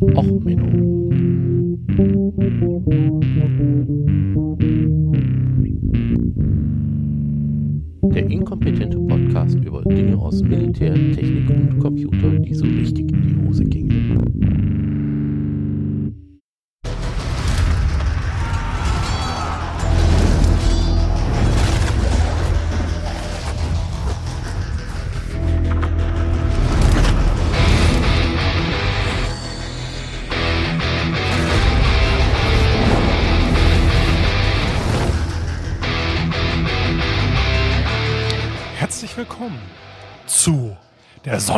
Och, Menno. Der inkompetente Podcast über Dinge aus Militär, Technik und Computer, die so richtig in die Hose gingen.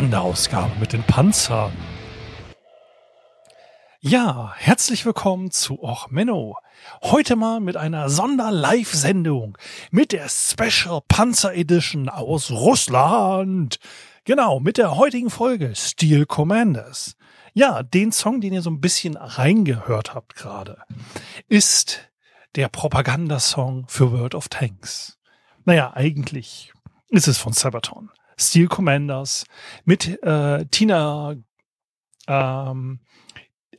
Sonderausgabe mit den Panzern. Ja, herzlich willkommen zu Och Menno. Heute mal mit einer Sonder-Live-Sendung mit der Special Panzer Edition aus Russland. Genau, mit der heutigen Folge Steel Commanders. Ja, den Song, den ihr so ein bisschen reingehört habt gerade, ist der Propagandasong für World of Tanks. Naja, eigentlich ist es von Sabaton. Steel Commanders mit äh, Tina, ähm,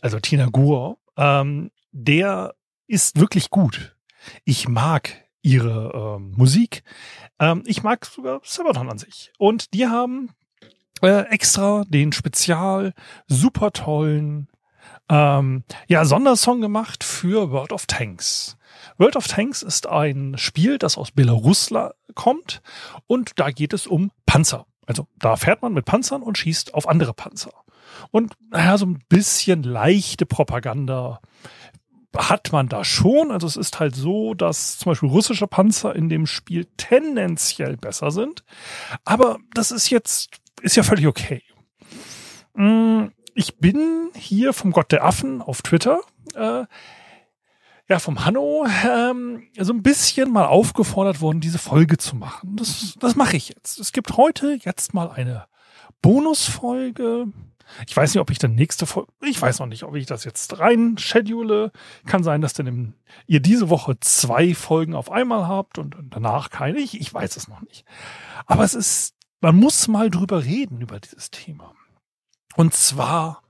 also Tina Gur. Ähm, der ist wirklich gut. Ich mag ihre ähm, Musik. Ähm, ich mag sogar Sabaton an sich. Und die haben äh, extra den Spezial super tollen ähm, ja, Sondersong gemacht für World of Tanks. World of Tanks ist ein Spiel, das aus Belarus kommt und da geht es um Panzer. Also da fährt man mit Panzern und schießt auf andere Panzer. Und naja, so ein bisschen leichte Propaganda hat man da schon. Also es ist halt so, dass zum Beispiel russische Panzer in dem Spiel tendenziell besser sind. Aber das ist jetzt, ist ja völlig okay. Mm, ich bin hier vom Gott der Affen auf Twitter. Äh, ja, vom Hanno ähm, so ein bisschen mal aufgefordert worden, diese Folge zu machen. Das, das mache ich jetzt. Es gibt heute jetzt mal eine Bonusfolge. Ich weiß nicht, ob ich dann nächste Folge, ich weiß noch nicht, ob ich das jetzt rein schedule. Kann sein, dass dann im, ihr diese Woche zwei Folgen auf einmal habt und, und danach keine. Ich, ich weiß es noch nicht. Aber es ist, man muss mal drüber reden, über dieses Thema. Und zwar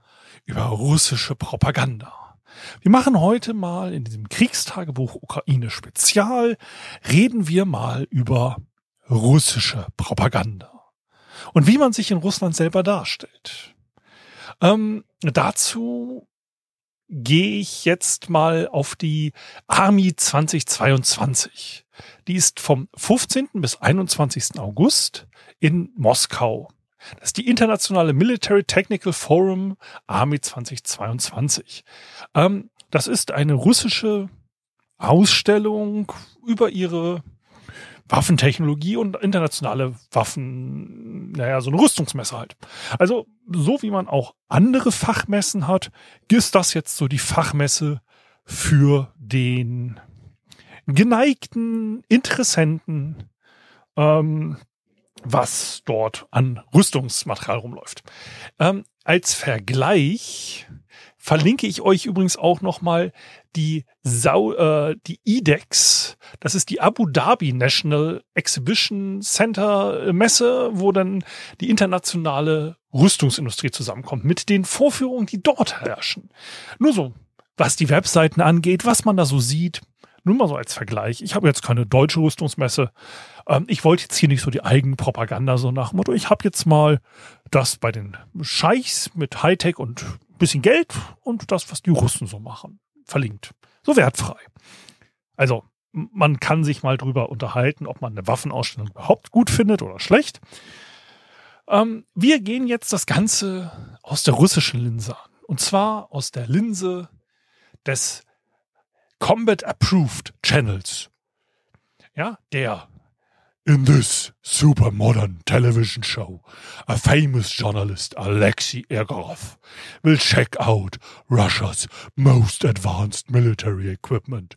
über russische Propaganda. Wir machen heute mal in diesem Kriegstagebuch Ukraine Spezial, reden wir mal über russische Propaganda und wie man sich in Russland selber darstellt. Ähm, dazu gehe ich jetzt mal auf die Army 2022. Die ist vom 15. bis 21. August in Moskau. Das ist die internationale Military Technical Forum Army 2022. Ähm, das ist eine russische Ausstellung über ihre Waffentechnologie und internationale Waffen, naja, so eine Rüstungsmesse halt. Also so wie man auch andere Fachmessen hat, ist das jetzt so die Fachmesse für den geneigten Interessenten, ähm, was dort an Rüstungsmaterial rumläuft. Ähm, als Vergleich verlinke ich euch übrigens auch nochmal die Sau, äh, die IDEX. Das ist die Abu Dhabi National Exhibition Center Messe, wo dann die internationale Rüstungsindustrie zusammenkommt mit den Vorführungen, die dort herrschen. Nur so, was die Webseiten angeht, was man da so sieht. Nur mal so als Vergleich. Ich habe jetzt keine deutsche Rüstungsmesse. Ähm, ich wollte jetzt hier nicht so die Eigenpropaganda so nach Motto, ich habe jetzt mal das bei den Scheichs mit Hightech und bisschen Geld und das, was die Russen so machen, verlinkt. So wertfrei. Also, man kann sich mal drüber unterhalten, ob man eine Waffenausstellung überhaupt gut findet oder schlecht. Ähm, wir gehen jetzt das Ganze aus der russischen Linse an. Und zwar aus der Linse des Combat Approved Channels. Ja, der In this super modern television show, a famous journalist, Alexei Egorov, will check out Russia's most advanced military equipment.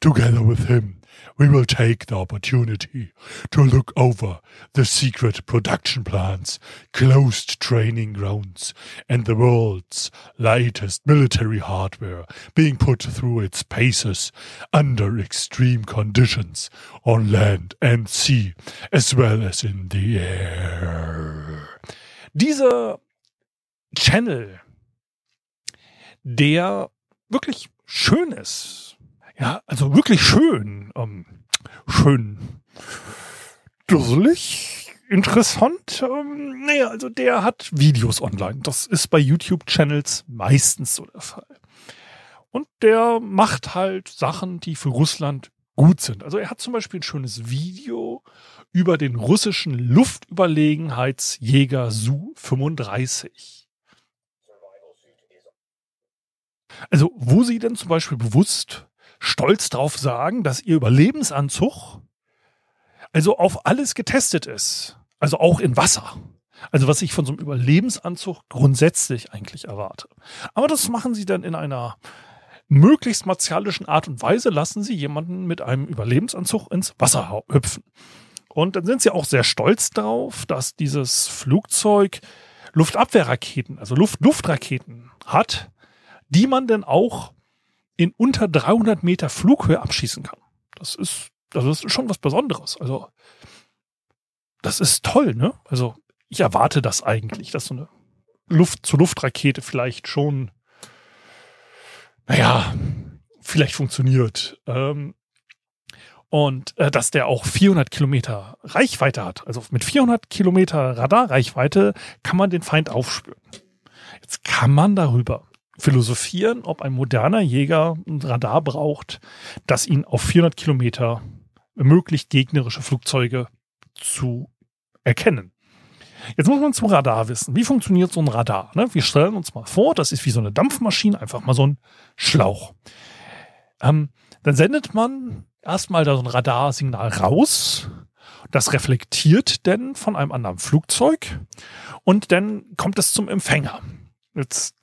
Together with him, we will take the opportunity to look over the secret production plants, closed training grounds, and the world's latest military hardware being put through its paces under extreme conditions on land and sea, as well as in the air. Dieser Channel der wirklich schön ist. Ja, also wirklich schön. Ähm, schön. Dusselig. Interessant. Ähm, naja, also der hat Videos online. Das ist bei YouTube-Channels meistens so der Fall. Und der macht halt Sachen, die für Russland gut sind. Also er hat zum Beispiel ein schönes Video über den russischen Luftüberlegenheitsjäger Su-35. Also wo sie denn zum Beispiel bewusst stolz darauf sagen, dass ihr Überlebensanzug also auf alles getestet ist. Also auch in Wasser. Also was ich von so einem Überlebensanzug grundsätzlich eigentlich erwarte. Aber das machen sie dann in einer möglichst martialischen Art und Weise, lassen sie jemanden mit einem Überlebensanzug ins Wasser hüpfen. Und dann sind sie auch sehr stolz darauf, dass dieses Flugzeug Luftabwehrraketen, also Luft-Luftraketen hat, die man dann auch in unter 300 Meter Flughöhe abschießen kann. Das ist, das ist schon was Besonderes. Also, das ist toll, ne? Also, ich erwarte das eigentlich, dass so eine Luft-zu-Luft-Rakete vielleicht schon, naja, vielleicht funktioniert. Ähm, und äh, dass der auch 400 Kilometer Reichweite hat. Also mit 400 Kilometer Radarreichweite kann man den Feind aufspüren. Jetzt kann man darüber philosophieren, ob ein moderner Jäger ein Radar braucht, das ihn auf 400 Kilometer ermöglicht, gegnerische Flugzeuge zu erkennen. Jetzt muss man zum Radar wissen. Wie funktioniert so ein Radar? Ne? Wir stellen uns mal vor, das ist wie so eine Dampfmaschine, einfach mal so ein Schlauch. Ähm, dann sendet man erstmal da so ein Radarsignal raus. Das reflektiert denn von einem anderen Flugzeug und dann kommt es zum Empfänger. Jetzt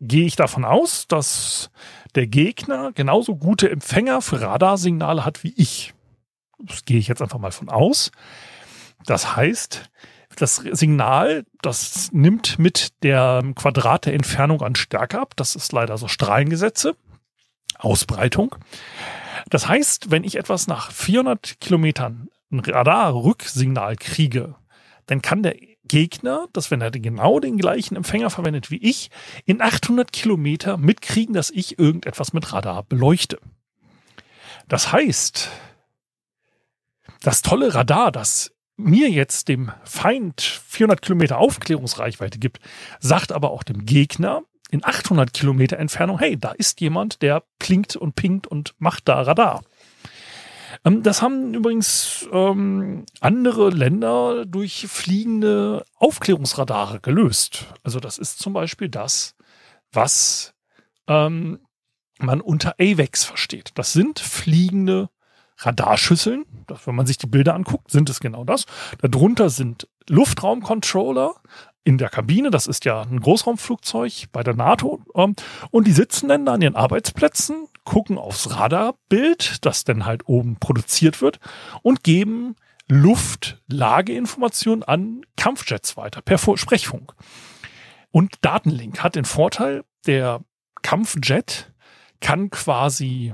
gehe ich davon aus, dass der Gegner genauso gute Empfänger für Radarsignale hat wie ich. Das gehe ich jetzt einfach mal von aus. Das heißt, das Signal, das nimmt mit der Quadrat der Entfernung an Stärke ab. Das ist leider so Strahlengesetze. Ausbreitung. Das heißt, wenn ich etwas nach 400 Kilometern ein Radar-Rücksignal kriege, dann kann der Gegner, dass wenn er genau den gleichen Empfänger verwendet wie ich, in 800 Kilometer mitkriegen, dass ich irgendetwas mit Radar beleuchte. Das heißt, das tolle Radar, das mir jetzt dem Feind 400 Kilometer Aufklärungsreichweite gibt, sagt aber auch dem Gegner, in 800 Kilometer Entfernung, hey, da ist jemand, der klingt und pinkt und macht da Radar. Ähm, das haben übrigens ähm, andere Länder durch fliegende Aufklärungsradare gelöst. Also das ist zum Beispiel das, was ähm, man unter AVEX versteht. Das sind fliegende Radarschüsseln. Das, wenn man sich die Bilder anguckt, sind es genau das. Darunter sind Luftraumcontroller, in der Kabine. Das ist ja ein Großraumflugzeug bei der NATO. Ähm, und die sitzen dann da an ihren Arbeitsplätzen, gucken aufs Radarbild, das dann halt oben produziert wird und geben Luftlageinformationen an Kampfjets weiter per Sprechfunk. Und Datenlink hat den Vorteil, der Kampfjet kann quasi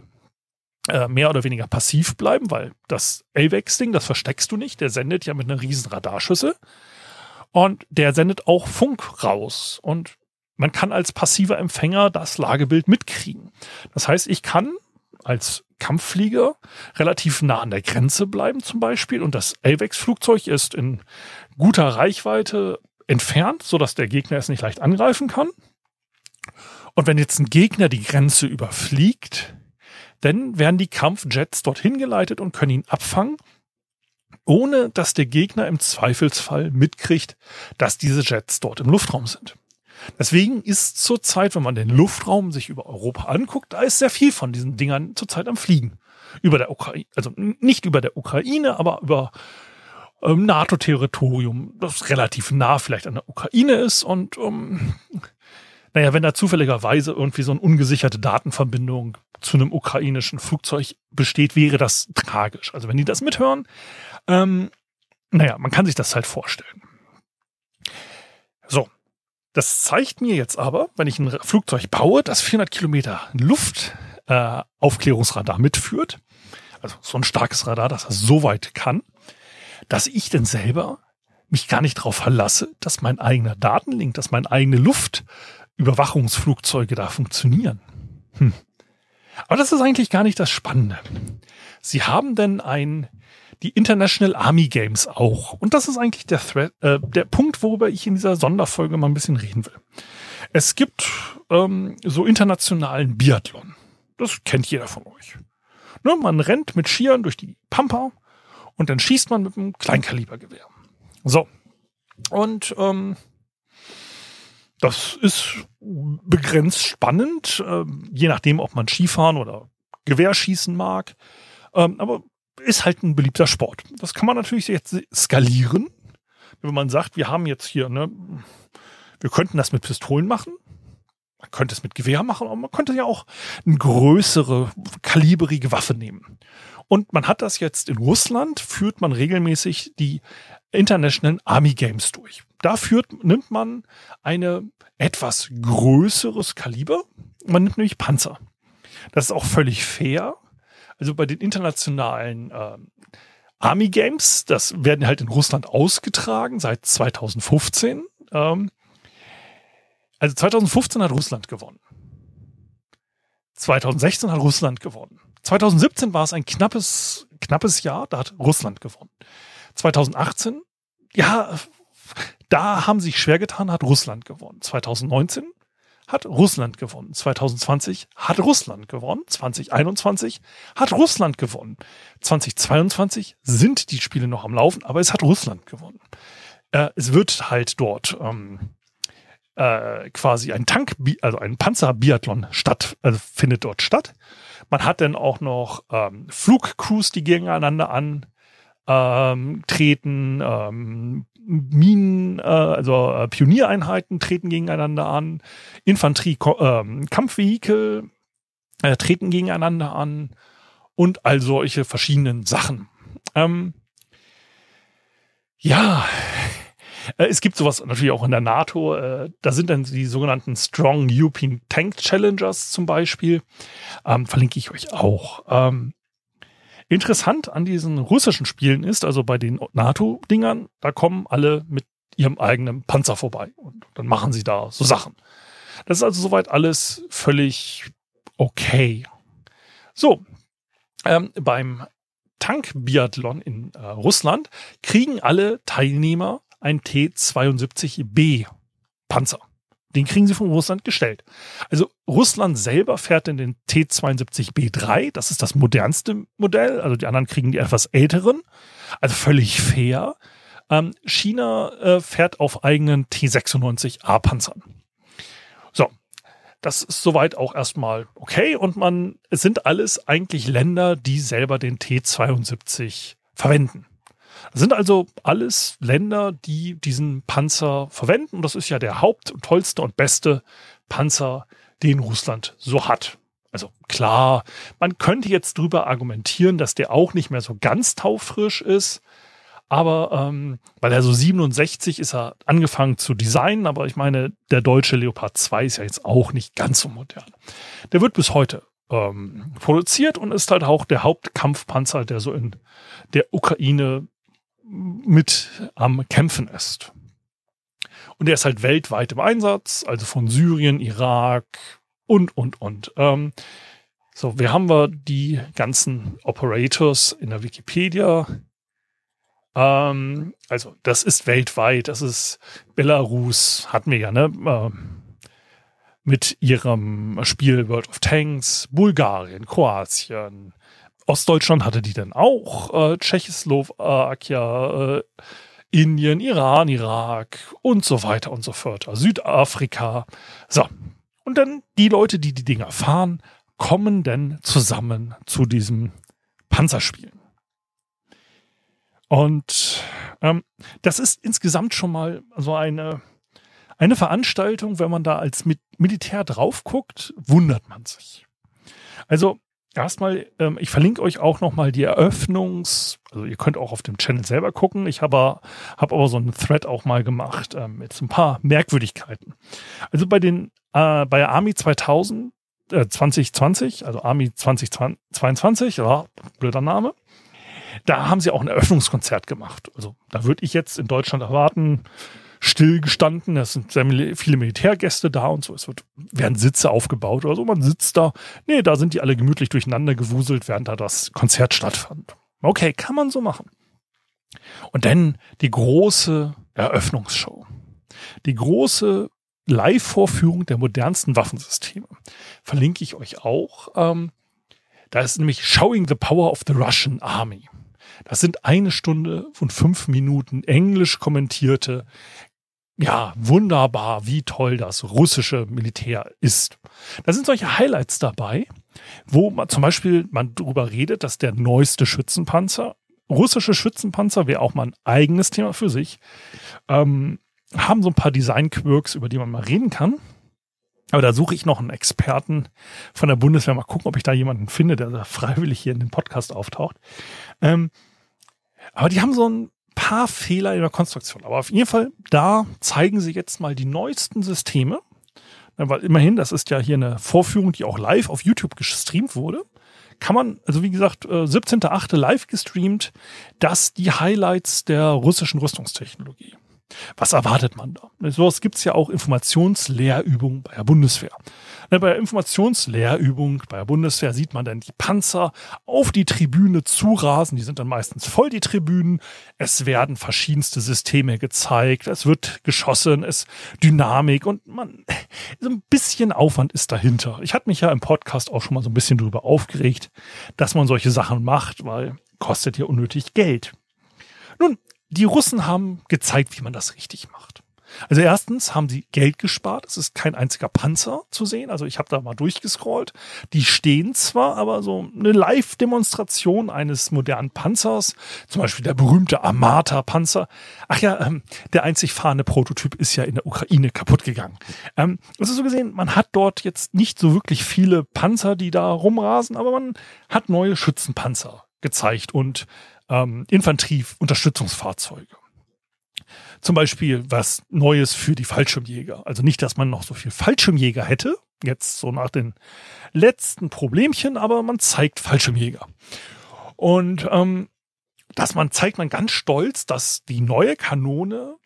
äh, mehr oder weniger passiv bleiben, weil das AVEX-Ding, das versteckst du nicht, der sendet ja mit einer riesen Radarschüssel. Und der sendet auch Funk raus. Und man kann als passiver Empfänger das Lagebild mitkriegen. Das heißt, ich kann als Kampfflieger relativ nah an der Grenze bleiben zum Beispiel und das AVEX-Flugzeug ist in guter Reichweite entfernt, sodass der Gegner es nicht leicht angreifen kann. Und wenn jetzt ein Gegner die Grenze überfliegt, dann werden die Kampfjets dorthin geleitet und können ihn abfangen ohne dass der Gegner im Zweifelsfall mitkriegt, dass diese Jets dort im Luftraum sind. Deswegen ist zurzeit, wenn man den Luftraum sich über Europa anguckt, da ist sehr viel von diesen Dingern zurzeit am Fliegen. Über der Ukraine, also nicht über der Ukraine, aber über ähm, NATO-Territorium, das relativ nah vielleicht an der Ukraine ist und ähm, naja, wenn da zufälligerweise irgendwie so eine ungesicherte Datenverbindung zu einem ukrainischen Flugzeug besteht, wäre das tragisch. Also wenn die das mithören, ähm, naja, man kann sich das halt vorstellen. So, das zeigt mir jetzt aber, wenn ich ein Flugzeug baue, das 400 Kilometer Luftaufklärungsradar äh, mitführt, also so ein starkes Radar, dass das so weit kann, dass ich denn selber mich gar nicht darauf verlasse, dass mein eigener Datenlink, dass meine eigene Luft Überwachungsflugzeuge da funktionieren. Hm. Aber das ist eigentlich gar nicht das Spannende. Sie haben denn ein, die International Army Games auch. Und das ist eigentlich der, Thread, äh, der Punkt, worüber ich in dieser Sonderfolge mal ein bisschen reden will. Es gibt ähm, so internationalen Biathlon. Das kennt jeder von euch. Ne, man rennt mit Skiern durch die Pampa und dann schießt man mit einem Kleinkalibergewehr. So. Und ähm, das ist begrenzt spannend, äh, je nachdem, ob man Skifahren oder Gewehrschießen mag. Ähm, aber ist halt ein beliebter Sport. Das kann man natürlich jetzt skalieren. Wenn man sagt, wir haben jetzt hier, ne, wir könnten das mit Pistolen machen. Man könnte es mit Gewehr machen, aber man könnte ja auch eine größere, kaliberige Waffe nehmen. Und man hat das jetzt in Russland, führt man regelmäßig die International Army Games durch. Da führt, nimmt man eine etwas größeres Kaliber. Man nimmt nämlich Panzer. Das ist auch völlig fair. Also bei den internationalen äh, Army Games, das werden halt in Russland ausgetragen seit 2015. Ähm, also 2015 hat Russland gewonnen. 2016 hat Russland gewonnen. 2017 war es ein knappes, knappes Jahr, da hat Russland gewonnen. 2018, ja, da haben sich schwer getan, hat Russland gewonnen. 2019 hat Russland gewonnen. 2020 hat Russland gewonnen. 2021 hat Russland gewonnen. 2022 sind die Spiele noch am Laufen, aber es hat Russland gewonnen. Äh, es wird halt dort ähm, äh, quasi ein Tank, also ein Panzerbiathlon statt, also dort statt. Man hat dann auch noch ähm, Flugcrews, die gegeneinander an ähm, treten, ähm, Minen, äh, also äh, Pioniereinheiten treten gegeneinander an, Infanterie, äh, Kampfvehikel äh, treten gegeneinander an und all solche verschiedenen Sachen. Ähm, ja, es gibt sowas natürlich auch in der NATO. Äh, da sind dann die sogenannten Strong European Tank Challengers zum Beispiel. Ähm, verlinke ich euch auch. Ähm, interessant an diesen russischen Spielen ist, also bei den NATO-Dingern, da kommen alle mit ihrem eigenen Panzer vorbei und dann machen sie da so Sachen. Das ist also soweit alles völlig okay. So, ähm, beim Tankbiathlon in äh, Russland kriegen alle Teilnehmer ein T-72B Panzer. Den kriegen sie von Russland gestellt. Also Russland selber fährt in den T-72B3, das ist das modernste Modell, also die anderen kriegen die etwas älteren, also völlig fair. Ähm, China äh, fährt auf eigenen T-96A Panzern. So, das ist soweit auch erstmal okay und man, es sind alles eigentlich Länder, die selber den T-72 verwenden. Das sind also alles Länder, die diesen Panzer verwenden. das ist ja der haupt- und tollste und beste Panzer, den Russland so hat. Also klar, man könnte jetzt drüber argumentieren, dass der auch nicht mehr so ganz taufrisch ist. Aber ähm, weil er so 67 ist er angefangen zu designen, aber ich meine, der deutsche Leopard 2 ist ja jetzt auch nicht ganz so modern. Der wird bis heute ähm, produziert und ist halt auch der Hauptkampfpanzer, der so in der Ukraine mit am Kämpfen ist. Und er ist halt weltweit im Einsatz, also von Syrien, Irak und, und, und. Ähm, so, wir haben wir die ganzen Operators in der Wikipedia. Ähm, also, das ist weltweit, das ist Belarus, hatten wir ja, ne? Ähm, mit ihrem Spiel World of Tanks, Bulgarien, Kroatien, Ostdeutschland hatte die dann auch, äh, Tschechoslowakia, äh, Indien, Iran, Irak und so weiter und so fort. Südafrika. So. Und dann die Leute, die die Dinger fahren, kommen dann zusammen zu diesem Panzerspielen. Und ähm, das ist insgesamt schon mal so eine, eine Veranstaltung, wenn man da als Militär drauf guckt, wundert man sich. Also Erstmal, ähm, ich verlinke euch auch nochmal die Eröffnungs, also ihr könnt auch auf dem Channel selber gucken. Ich habe hab aber so einen Thread auch mal gemacht ähm, mit so ein paar Merkwürdigkeiten. Also bei den, äh, bei Army 2000, äh, 2020, also Army 2022, ja, blöder Name, da haben sie auch ein Eröffnungskonzert gemacht. Also da würde ich jetzt in Deutschland erwarten, stillgestanden. Es sind sehr viele Militärgäste da und so. Es wird, werden Sitze aufgebaut oder so. Man sitzt da. Nee, da sind die alle gemütlich durcheinander gewuselt, während da das Konzert stattfand. Okay, kann man so machen. Und dann die große Eröffnungsshow. Die große Live-Vorführung der modernsten Waffensysteme. Verlinke ich euch auch. Ähm, da ist nämlich Showing the Power of the Russian Army. Das sind eine Stunde und fünf Minuten englisch kommentierte, ja, wunderbar, wie toll das russische Militär ist. Da sind solche Highlights dabei, wo man zum Beispiel man darüber redet, dass der neueste Schützenpanzer, russische Schützenpanzer wäre auch mal ein eigenes Thema für sich, ähm, haben so ein paar Design-Quirks, über die man mal reden kann. Aber da suche ich noch einen Experten von der Bundeswehr. Mal gucken, ob ich da jemanden finde, der freiwillig hier in den Podcast auftaucht. Ähm, aber die haben so ein paar Fehler in der Konstruktion. Aber auf jeden Fall, da zeigen sie jetzt mal die neuesten Systeme. Weil immerhin, das ist ja hier eine Vorführung, die auch live auf YouTube gestreamt wurde. Kann man, also wie gesagt, 17.8. Äh, live gestreamt, das die Highlights der russischen Rüstungstechnologie. Was erwartet man da? Sowas gibt es ja auch Informationslehrübungen bei der Bundeswehr. Bei der Informationslehrübung bei der Bundeswehr sieht man dann die Panzer auf die Tribüne zurasen. Die sind dann meistens voll die Tribünen. Es werden verschiedenste Systeme gezeigt. Es wird geschossen, es Dynamik und man, so ein bisschen Aufwand ist dahinter. Ich hatte mich ja im Podcast auch schon mal so ein bisschen darüber aufgeregt, dass man solche Sachen macht, weil kostet ja unnötig Geld. Nun, die Russen haben gezeigt, wie man das richtig macht. Also erstens haben sie Geld gespart. Es ist kein einziger Panzer zu sehen. Also ich habe da mal durchgescrollt. Die stehen zwar, aber so eine Live-Demonstration eines modernen Panzers, zum Beispiel der berühmte Armata-Panzer. Ach ja, ähm, der einzig fahrende Prototyp ist ja in der Ukraine kaputt gegangen. Ähm, also so gesehen, man hat dort jetzt nicht so wirklich viele Panzer, die da rumrasen, aber man hat neue Schützenpanzer gezeigt und ähm, Infanterie-Unterstützungsfahrzeuge. Zum Beispiel was Neues für die Fallschirmjäger. Also nicht, dass man noch so viel Fallschirmjäger hätte, jetzt so nach den letzten Problemchen, aber man zeigt Fallschirmjäger. Und ähm, dass man zeigt man ganz stolz, dass die neue Kanone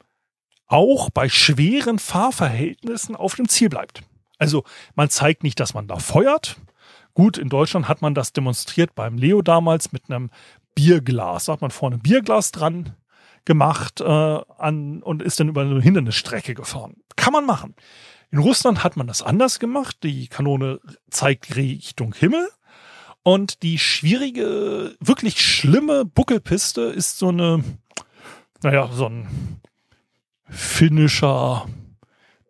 auch bei schweren Fahrverhältnissen auf dem Ziel bleibt. Also man zeigt nicht, dass man da feuert. Gut, in Deutschland hat man das demonstriert beim Leo damals mit einem Bierglas. Da hat man vorne ein Bierglas dran gemacht äh, an, und ist dann über eine Hindernisstrecke gefahren. Kann man machen. In Russland hat man das anders gemacht. Die Kanone zeigt Richtung Himmel. Und die schwierige, wirklich schlimme Buckelpiste ist so eine, naja, so ein finnischer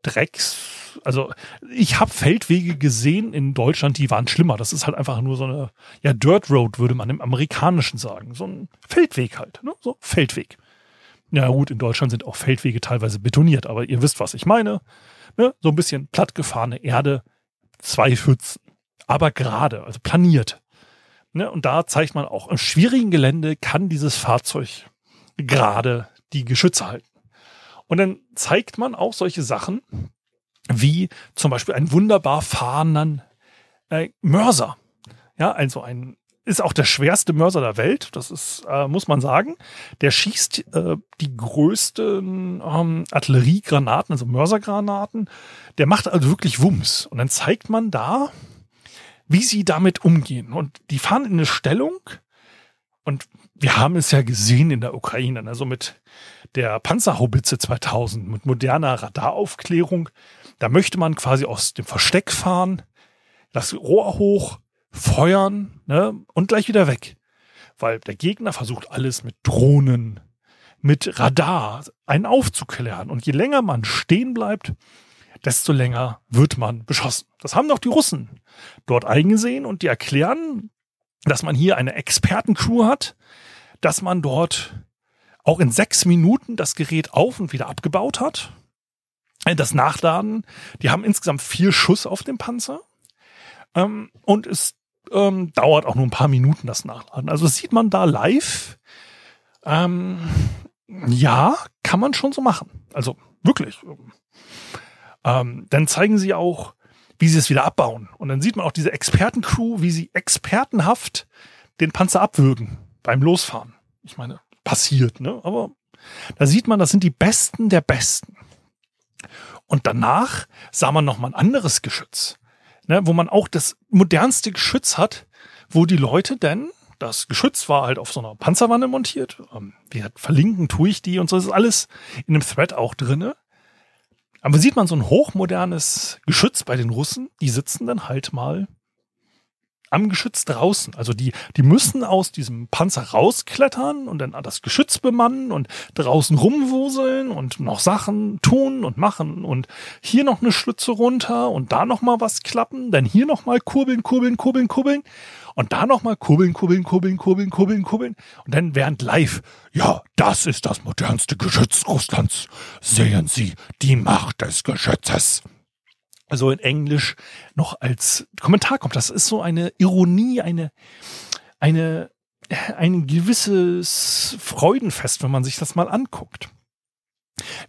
Drecks, also ich habe Feldwege gesehen in Deutschland, die waren schlimmer. Das ist halt einfach nur so eine, ja, Dirt Road würde man im Amerikanischen sagen. So ein Feldweg halt, ne? So Feldweg. Ja gut, in Deutschland sind auch Feldwege teilweise betoniert, aber ihr wisst, was ich meine. Ne? So ein bisschen plattgefahrene Erde, zwei Pfützen, aber gerade, also planiert. Ne? Und da zeigt man auch, im schwierigen Gelände kann dieses Fahrzeug gerade die Geschütze halten. Und dann zeigt man auch solche Sachen, wie zum Beispiel einen wunderbar fahrenden äh, Mörser. Ja, also ein ist auch der schwerste Mörser der Welt, das ist, äh, muss man sagen. Der schießt äh, die größten ähm, Artilleriegranaten, also Mörsergranaten. Der macht also wirklich Wumms. Und dann zeigt man da, wie sie damit umgehen. Und die fahren in eine Stellung. Und wir haben es ja gesehen in der Ukraine, also mit der Panzerhaubitze 2000, mit moderner Radaraufklärung. Da möchte man quasi aus dem Versteck fahren, das Rohr hoch, feuern ne, und gleich wieder weg. Weil der Gegner versucht alles mit Drohnen, mit Radar einen aufzuklären. Und je länger man stehen bleibt, desto länger wird man beschossen. Das haben doch die Russen dort eingesehen und die erklären, dass man hier eine Expertencrew hat, dass man dort auch in sechs Minuten das Gerät auf und wieder abgebaut hat das Nachladen, die haben insgesamt vier Schuss auf dem Panzer. Ähm, und es ähm, dauert auch nur ein paar Minuten, das Nachladen. Also das sieht man da live. Ähm, ja, kann man schon so machen. Also wirklich. Ähm, dann zeigen sie auch, wie sie es wieder abbauen. Und dann sieht man auch diese Expertencrew, wie sie expertenhaft den Panzer abwürgen beim Losfahren. Ich meine, passiert, ne? Aber da sieht man, das sind die Besten der Besten. Und danach sah man noch mal ein anderes Geschütz, ne, wo man auch das modernste Geschütz hat, wo die Leute denn das Geschütz war halt auf so einer Panzerwanne montiert. Ähm, wie gesagt, verlinken tue ich die und so. Das ist alles in dem Thread auch drinne. Aber sieht man so ein hochmodernes Geschütz bei den Russen, die sitzen dann halt mal am Geschütz draußen. Also die, die müssen aus diesem Panzer rausklettern und dann das Geschütz bemannen und draußen rumwuseln und noch Sachen tun und machen und hier noch eine Schlütze runter und da noch mal was klappen, dann hier noch mal kurbeln, kurbeln, kurbeln, kurbeln und da noch mal kurbeln, kurbeln, kurbeln, kurbeln, kurbeln, kurbeln und dann während live, ja, das ist das modernste Geschütz Russlands. Sehen Sie die Macht des Geschützes also in Englisch noch als Kommentar kommt. Das ist so eine Ironie, eine, eine, ein gewisses Freudenfest, wenn man sich das mal anguckt.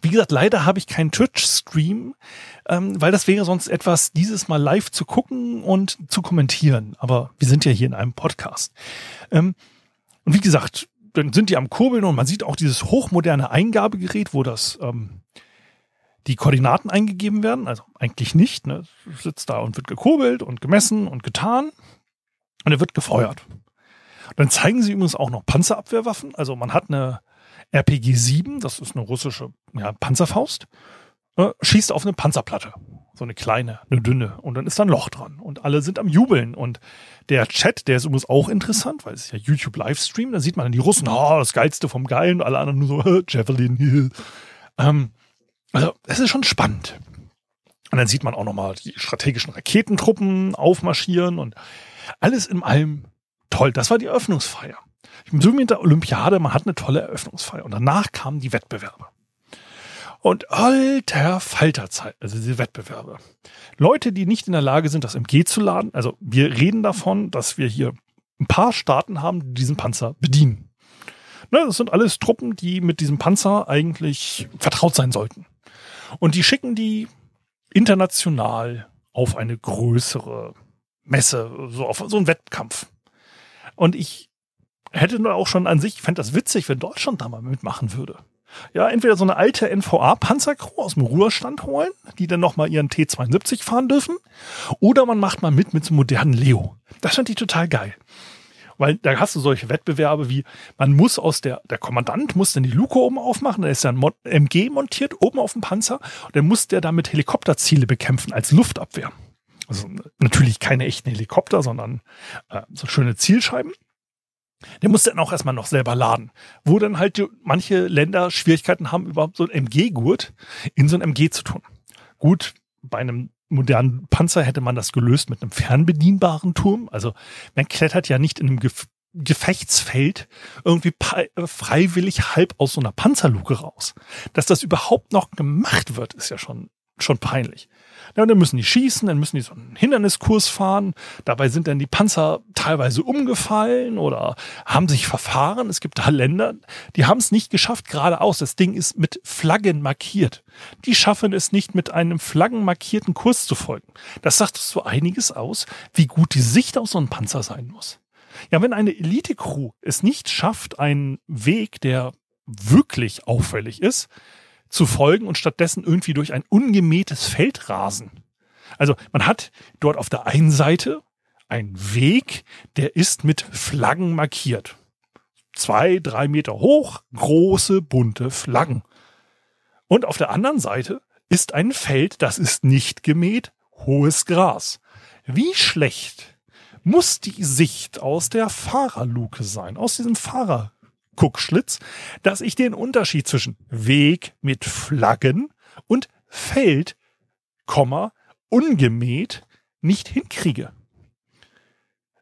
Wie gesagt, leider habe ich keinen Twitch-Stream, ähm, weil das wäre sonst etwas, dieses mal live zu gucken und zu kommentieren. Aber wir sind ja hier in einem Podcast. Ähm, und wie gesagt, dann sind die am Kurbeln und man sieht auch dieses hochmoderne Eingabegerät, wo das ähm, die Koordinaten eingegeben werden, also eigentlich nicht, ne? sitzt da und wird gekurbelt und gemessen und getan und er wird gefeuert. Und dann zeigen sie übrigens auch noch Panzerabwehrwaffen, also man hat eine RPG 7, das ist eine russische ja, Panzerfaust, äh, schießt auf eine Panzerplatte, so eine kleine, eine dünne. Und dann ist da ein Loch dran. Und alle sind am Jubeln. Und der Chat, der ist übrigens auch interessant, weil es ist ja YouTube Livestream, da sieht man dann die Russen, oh, das geilste vom Geilen, alle anderen nur so, Javelin, ähm, also, es ist schon spannend. Und dann sieht man auch nochmal die strategischen Raketentruppen aufmarschieren und alles in allem toll. Das war die Eröffnungsfeier. So mit der Olympiade, man hat eine tolle Eröffnungsfeier. Und danach kamen die Wettbewerbe. Und alter Falterzeit, also diese Wettbewerbe. Leute, die nicht in der Lage sind, das MG zu laden, also wir reden davon, dass wir hier ein paar Staaten haben, die diesen Panzer bedienen. Ne, das sind alles Truppen, die mit diesem Panzer eigentlich vertraut sein sollten. Und die schicken die international auf eine größere Messe, so auf so einen Wettkampf. Und ich hätte nur auch schon an sich, fände das witzig, wenn Deutschland da mal mitmachen würde. Ja, entweder so eine alte NVA-Panzercrew aus dem Ruhestand holen, die dann nochmal ihren T-72 fahren dürfen, oder man macht mal mit mit so einem modernen Leo. Das fand ich total geil. Weil da hast du solche Wettbewerbe wie, man muss aus der, der Kommandant muss dann die Luke oben aufmachen, da ist ja ein MG montiert oben auf dem Panzer und dann muss der damit Helikopterziele bekämpfen als Luftabwehr. Also natürlich keine echten Helikopter, sondern äh, so schöne Zielscheiben. Der muss dann auch erstmal noch selber laden. Wo dann halt manche Länder Schwierigkeiten haben, überhaupt so ein MG-Gurt in so ein MG zu tun. Gut, bei einem modernen Panzer hätte man das gelöst mit einem fernbedienbaren Turm. Also man klettert ja nicht in einem Gef Gefechtsfeld irgendwie freiwillig halb aus so einer Panzerluke raus. Dass das überhaupt noch gemacht wird, ist ja schon schon peinlich. Ja, und dann müssen die schießen, dann müssen die so einen Hinderniskurs fahren. Dabei sind dann die Panzer teilweise umgefallen oder haben sich verfahren. Es gibt da Länder, die haben es nicht geschafft geradeaus. Das Ding ist mit Flaggen markiert. Die schaffen es nicht, mit einem flaggenmarkierten Kurs zu folgen. Das sagt so einiges aus, wie gut die Sicht auf so einen Panzer sein muss. Ja, wenn eine Elite-Crew es nicht schafft, einen Weg, der wirklich auffällig ist, zu folgen und stattdessen irgendwie durch ein ungemähtes Feld rasen. Also man hat dort auf der einen Seite einen Weg, der ist mit Flaggen markiert. Zwei, drei Meter hoch, große, bunte Flaggen. Und auf der anderen Seite ist ein Feld, das ist nicht gemäht, hohes Gras. Wie schlecht muss die Sicht aus der Fahrerluke sein, aus diesem Fahrer Guckschlitz, dass ich den Unterschied zwischen Weg mit Flaggen und Feld, Komma, ungemäht nicht hinkriege.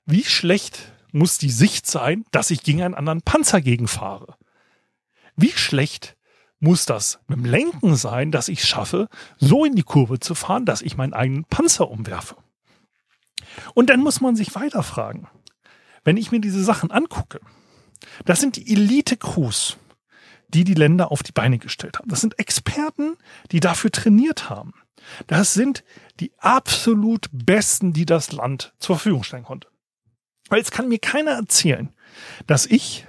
Wie schlecht muss die Sicht sein, dass ich gegen einen anderen Panzer gegenfahre? Wie schlecht muss das mit dem Lenken sein, dass ich schaffe, so in die Kurve zu fahren, dass ich meinen eigenen Panzer umwerfe? Und dann muss man sich weiter fragen. Wenn ich mir diese Sachen angucke, das sind die Elite-Crews, die die Länder auf die Beine gestellt haben. Das sind Experten, die dafür trainiert haben. Das sind die absolut Besten, die das Land zur Verfügung stellen konnte. Weil jetzt kann mir keiner erzählen, dass ich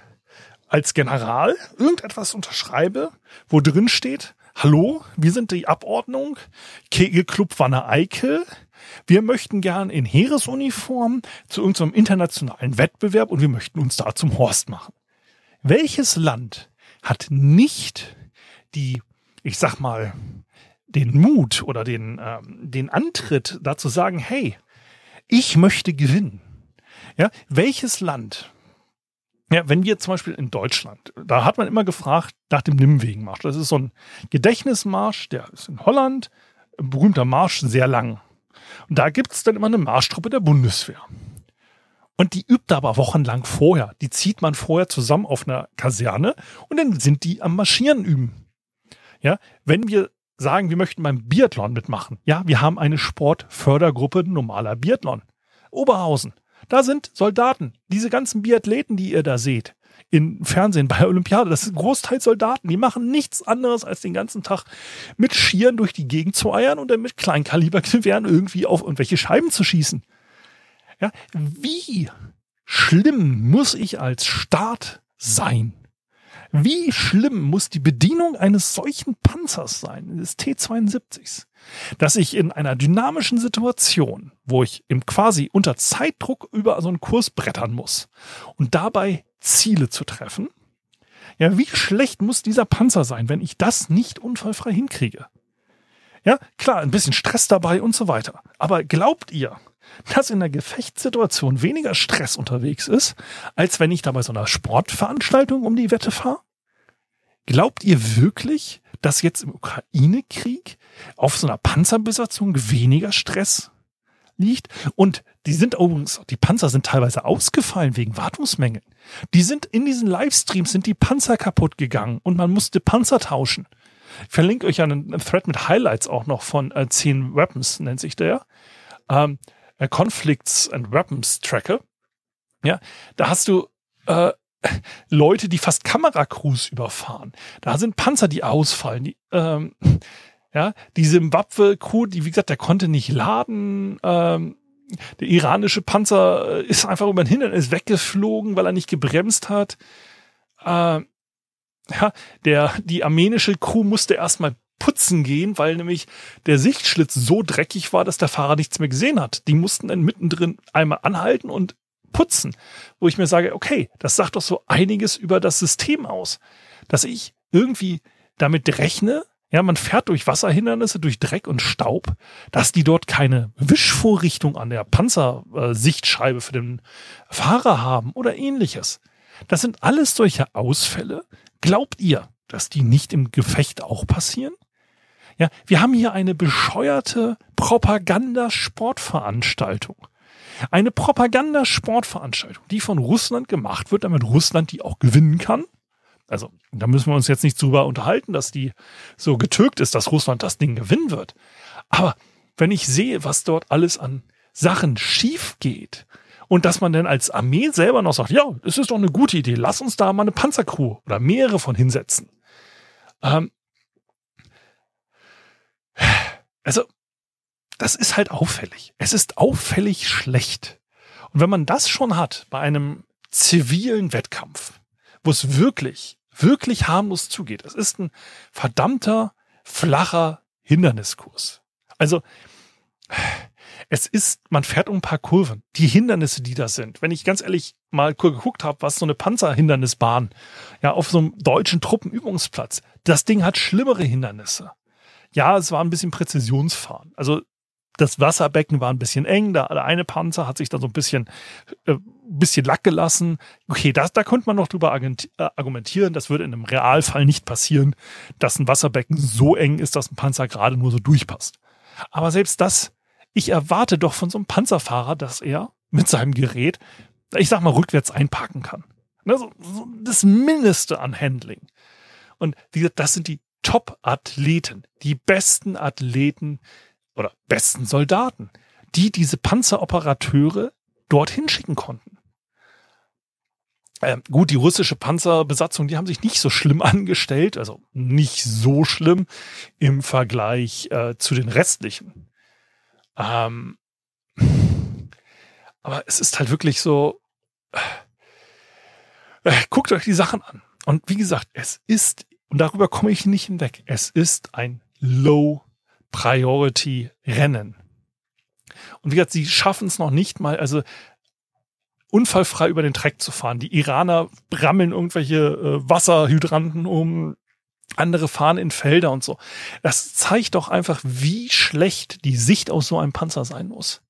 als General irgendetwas unterschreibe, wo drin steht, hallo, wir sind die Abordnung, Kegelclub Wanne Eickel. Wir möchten gern in Heeresuniform zu irgendeinem internationalen Wettbewerb und wir möchten uns da zum Horst machen. Welches Land hat nicht die, ich sag mal, den Mut oder den, ähm, den Antritt dazu sagen, hey, ich möchte gewinnen. Ja, welches Land ja, wenn wir zum Beispiel in Deutschland, da hat man immer gefragt nach dem Nimwegenmarsch. Das ist so ein Gedächtnismarsch, der ist in Holland, ein berühmter Marsch, sehr lang. Und da gibt es dann immer eine Marschtruppe der Bundeswehr. Und die übt aber wochenlang vorher. Die zieht man vorher zusammen auf einer Kaserne und dann sind die am Marschieren üben. Ja, wenn wir sagen, wir möchten beim Biathlon mitmachen, ja, wir haben eine Sportfördergruppe normaler Biathlon. Oberhausen. Da sind Soldaten. Diese ganzen Biathleten, die ihr da seht, im Fernsehen bei Olympiade, das sind Großteil Soldaten. Die machen nichts anderes, als den ganzen Tag mit Schieren durch die Gegend zu eiern und dann mit Kleinkalibergewehren irgendwie auf irgendwelche Scheiben zu schießen. Ja, wie schlimm muss ich als Staat sein? Wie schlimm muss die Bedienung eines solchen Panzers sein, des T-72s, dass ich in einer dynamischen Situation, wo ich im quasi unter Zeitdruck über so einen Kurs brettern muss und dabei Ziele zu treffen, ja, wie schlecht muss dieser Panzer sein, wenn ich das nicht unfallfrei hinkriege? Ja, klar, ein bisschen Stress dabei und so weiter. Aber glaubt ihr, dass in der Gefechtssituation weniger Stress unterwegs ist, als wenn ich da bei so einer Sportveranstaltung um die Wette fahre? Glaubt ihr wirklich, dass jetzt im Ukraine-Krieg auf so einer Panzerbesatzung weniger Stress liegt? Und die sind übrigens, die Panzer sind teilweise ausgefallen wegen Wartungsmängeln. Die sind in diesen Livestreams sind die Panzer kaputt gegangen und man musste Panzer tauschen. Ich verlinke euch einen, Thread mit Highlights auch noch von äh, 10 Weapons, nennt sich der. Ähm, äh, Conflicts and Weapons Tracker. Ja, da hast du äh, Leute, die fast Kameracrews überfahren. Da sind Panzer, die ausfallen. Die, ähm, ja, die Zimbabwe-Crew, die, wie gesagt, der konnte nicht laden. Ähm, der iranische Panzer ist einfach über den Hindernis weggeflogen, weil er nicht gebremst hat. Ähm, ja, der, die armenische Crew musste erstmal putzen gehen, weil nämlich der Sichtschlitz so dreckig war, dass der Fahrer nichts mehr gesehen hat. Die mussten dann mittendrin einmal anhalten und putzen, wo ich mir sage, okay, das sagt doch so einiges über das System aus, dass ich irgendwie damit rechne, ja, man fährt durch Wasserhindernisse, durch Dreck und Staub, dass die dort keine Wischvorrichtung an der Panzersichtscheibe für den Fahrer haben oder ähnliches. Das sind alles solche Ausfälle. Glaubt ihr, dass die nicht im Gefecht auch passieren? Ja, wir haben hier eine bescheuerte Propagandasportveranstaltung. Eine Propagandasportveranstaltung, die von Russland gemacht wird, damit Russland die auch gewinnen kann. Also, da müssen wir uns jetzt nicht drüber unterhalten, dass die so getürkt ist, dass Russland das Ding gewinnen wird. Aber wenn ich sehe, was dort alles an Sachen schief geht und dass man dann als Armee selber noch sagt, ja, das ist doch eine gute Idee, lass uns da mal eine Panzercrew oder mehrere von hinsetzen. Ähm, also, das ist halt auffällig. Es ist auffällig schlecht. Und wenn man das schon hat bei einem zivilen Wettkampf, wo es wirklich, wirklich harmlos zugeht, es ist ein verdammter, flacher Hinderniskurs. Also, es ist, man fährt um ein paar Kurven. Die Hindernisse, die da sind. Wenn ich ganz ehrlich mal geguckt habe, was so eine Panzerhindernisbahn, ja, auf so einem deutschen Truppenübungsplatz, das Ding hat schlimmere Hindernisse. Ja, es war ein bisschen Präzisionsfahren. Also das Wasserbecken war ein bisschen eng, da der eine Panzer hat sich da so ein bisschen, äh, bisschen Lack gelassen. Okay, das, da könnte man noch drüber äh, argumentieren. Das würde in einem Realfall nicht passieren, dass ein Wasserbecken so eng ist, dass ein Panzer gerade nur so durchpasst. Aber selbst das, ich erwarte doch von so einem Panzerfahrer, dass er mit seinem Gerät, ich sag mal, rückwärts einparken kann. Ne, so, so das Mindeste an Handling. Und wie gesagt, das sind die Top-Athleten, die besten Athleten, oder besten Soldaten, die diese Panzeroperateure dorthin schicken konnten. Ähm, gut, die russische Panzerbesatzung, die haben sich nicht so schlimm angestellt, also nicht so schlimm im Vergleich äh, zu den restlichen. Ähm, aber es ist halt wirklich so, äh, guckt euch die Sachen an. Und wie gesagt, es ist Und darüber komme ich nicht hinweg. Es ist ein Low Priority Rennen. Und wie gesagt, sie schaffen es noch nicht mal, also unfallfrei über den Track zu fahren. Die Iraner rammeln irgendwelche äh, Wasserhydranten um, andere fahren in Felder und so. Das zeigt doch einfach, wie schlecht die Sicht aus so einem Panzer sein muss.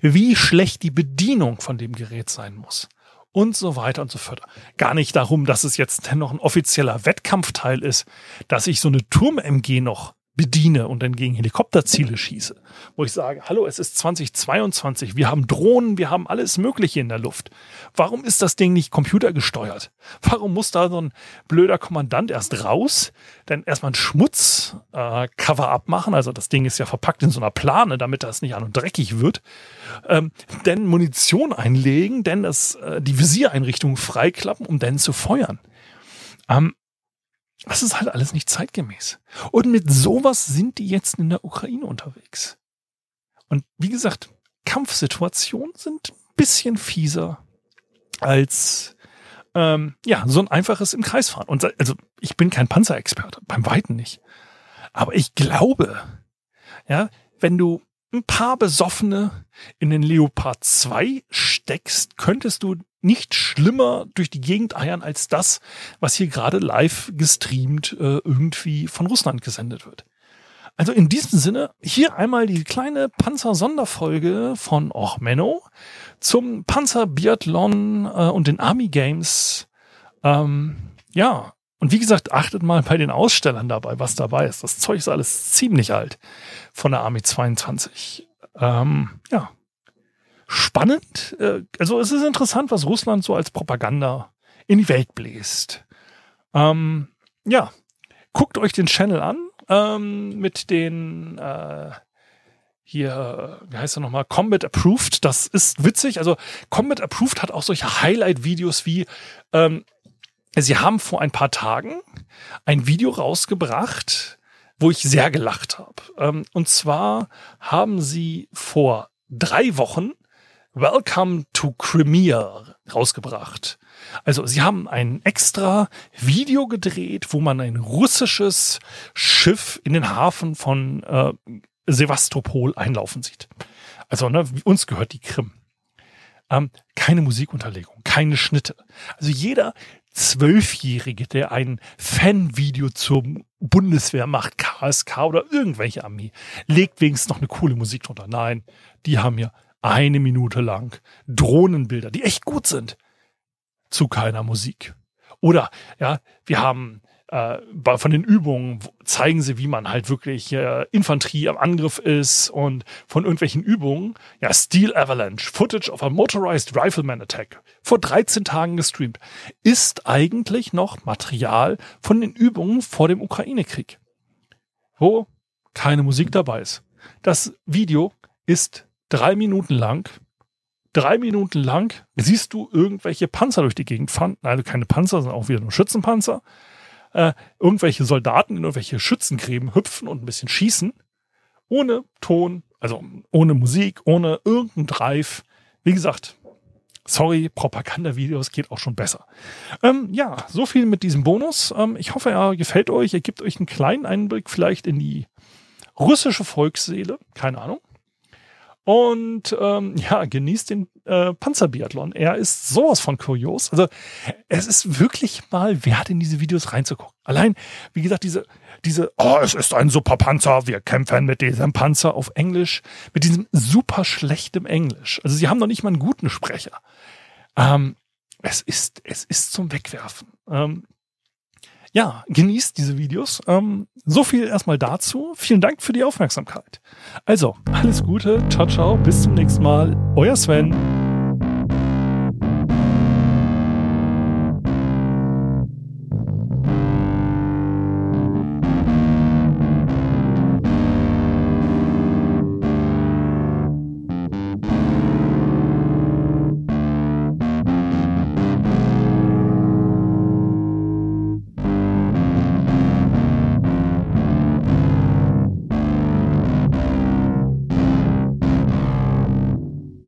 Wie schlecht die Bedienung von dem Gerät sein muss. Und so weiter und so fort. Gar nicht darum, dass es jetzt noch ein offizieller Wettkampfteil ist, dass ich so eine Turm-MG noch bediene und dann gegen Helikopterziele schieße, wo ich sage, hallo, es ist 2022, wir haben Drohnen, wir haben alles Mögliche in der Luft. Warum ist das Ding nicht computergesteuert? Warum muss da so ein blöder Kommandant erst raus, denn erstmal ein Schmutzcover äh, abmachen, also das Ding ist ja verpackt in so einer Plane, damit das nicht an und dreckig wird, ähm, denn Munition einlegen, denn das, äh, die Visiereinrichtung freiklappen, um dann zu feuern. Ähm, das ist halt alles nicht zeitgemäß. Und mit sowas sind die jetzt in der Ukraine unterwegs. Und wie gesagt, Kampfsituationen sind ein bisschen fieser als ähm, ja so ein einfaches im Kreis fahren. Und also ich bin kein Panzerexperte, beim Weiten nicht. Aber ich glaube, ja, wenn du ein paar Besoffene in den Leopard 2 steckst, könntest du nicht schlimmer durch die Gegend eiern als das, was hier gerade live gestreamt äh, irgendwie von Russland gesendet wird. Also in diesem Sinne, hier einmal die kleine Panzer-Sonderfolge von Och Menno zum Panzer-Biathlon äh, und den Army Games. Ähm, ja, und wie gesagt, achtet mal bei den Ausstellern dabei, was dabei ist. Das Zeug ist alles ziemlich alt von der Army 22. Ähm, ja, spannend. Äh, also es ist interessant, was Russland so als Propaganda in die Welt bläst. Ähm, ja, guckt euch den Channel an ähm, mit den äh, hier, wie heißt er nochmal, Combat Approved. Das ist witzig. Also Combat Approved hat auch solche Highlight-Videos wie ähm, Sie haben vor ein paar Tagen ein Video rausgebracht, wo ich sehr gelacht habe. Ähm, und zwar haben Sie vor drei Wochen Welcome to Crimea rausgebracht. Also sie haben ein extra Video gedreht, wo man ein russisches Schiff in den Hafen von äh, Sevastopol einlaufen sieht. Also ne, uns gehört die Krim. Ähm, keine Musikunterlegung, keine Schnitte. Also jeder Zwölfjährige, der ein Fanvideo zur Bundeswehr macht, KSK oder irgendwelche Armee, legt wenigstens noch eine coole Musik drunter. Nein, die haben ja eine Minute lang Drohnenbilder, die echt gut sind, zu keiner Musik. Oder ja, wir haben äh, von den Übungen zeigen sie, wie man halt wirklich äh, Infanterie am Angriff ist und von irgendwelchen Übungen, ja, Steel Avalanche, Footage of a Motorized Rifleman Attack, vor 13 Tagen gestreamt, ist eigentlich noch Material von den Übungen vor dem Ukraine-Krieg, wo keine Musik dabei ist. Das Video ist drei Minuten lang, drei Minuten lang siehst du irgendwelche Panzer durch die Gegend fahren. Also keine Panzer, sondern auch wieder nur Schützenpanzer. Äh, irgendwelche Soldaten in irgendwelche Schützengräben hüpfen und ein bisschen schießen. Ohne Ton, also ohne Musik, ohne irgendeinen Drive. Wie gesagt, sorry, Propagandavideos geht auch schon besser. Ähm, ja, so viel mit diesem Bonus. Ähm, ich hoffe, er gefällt euch. Er gibt euch einen kleinen Einblick vielleicht in die russische Volksseele. Keine Ahnung. Und ähm, ja, genießt den äh, Panzerbiathlon. Er ist sowas von kurios. Also es ist wirklich mal wert, in diese Videos reinzugucken. Allein, wie gesagt, diese, diese, oh, es ist ein super Panzer, wir kämpfen mit diesem Panzer auf Englisch, mit diesem super schlechtem Englisch. Also sie haben noch nicht mal einen guten Sprecher. Ähm, es ist, es ist zum Wegwerfen. Ähm, ja, genießt diese Videos. Ähm, so viel erstmal dazu. Vielen Dank für die Aufmerksamkeit. Also, alles Gute, ciao, ciao, bis zum nächsten Mal. Euer Sven.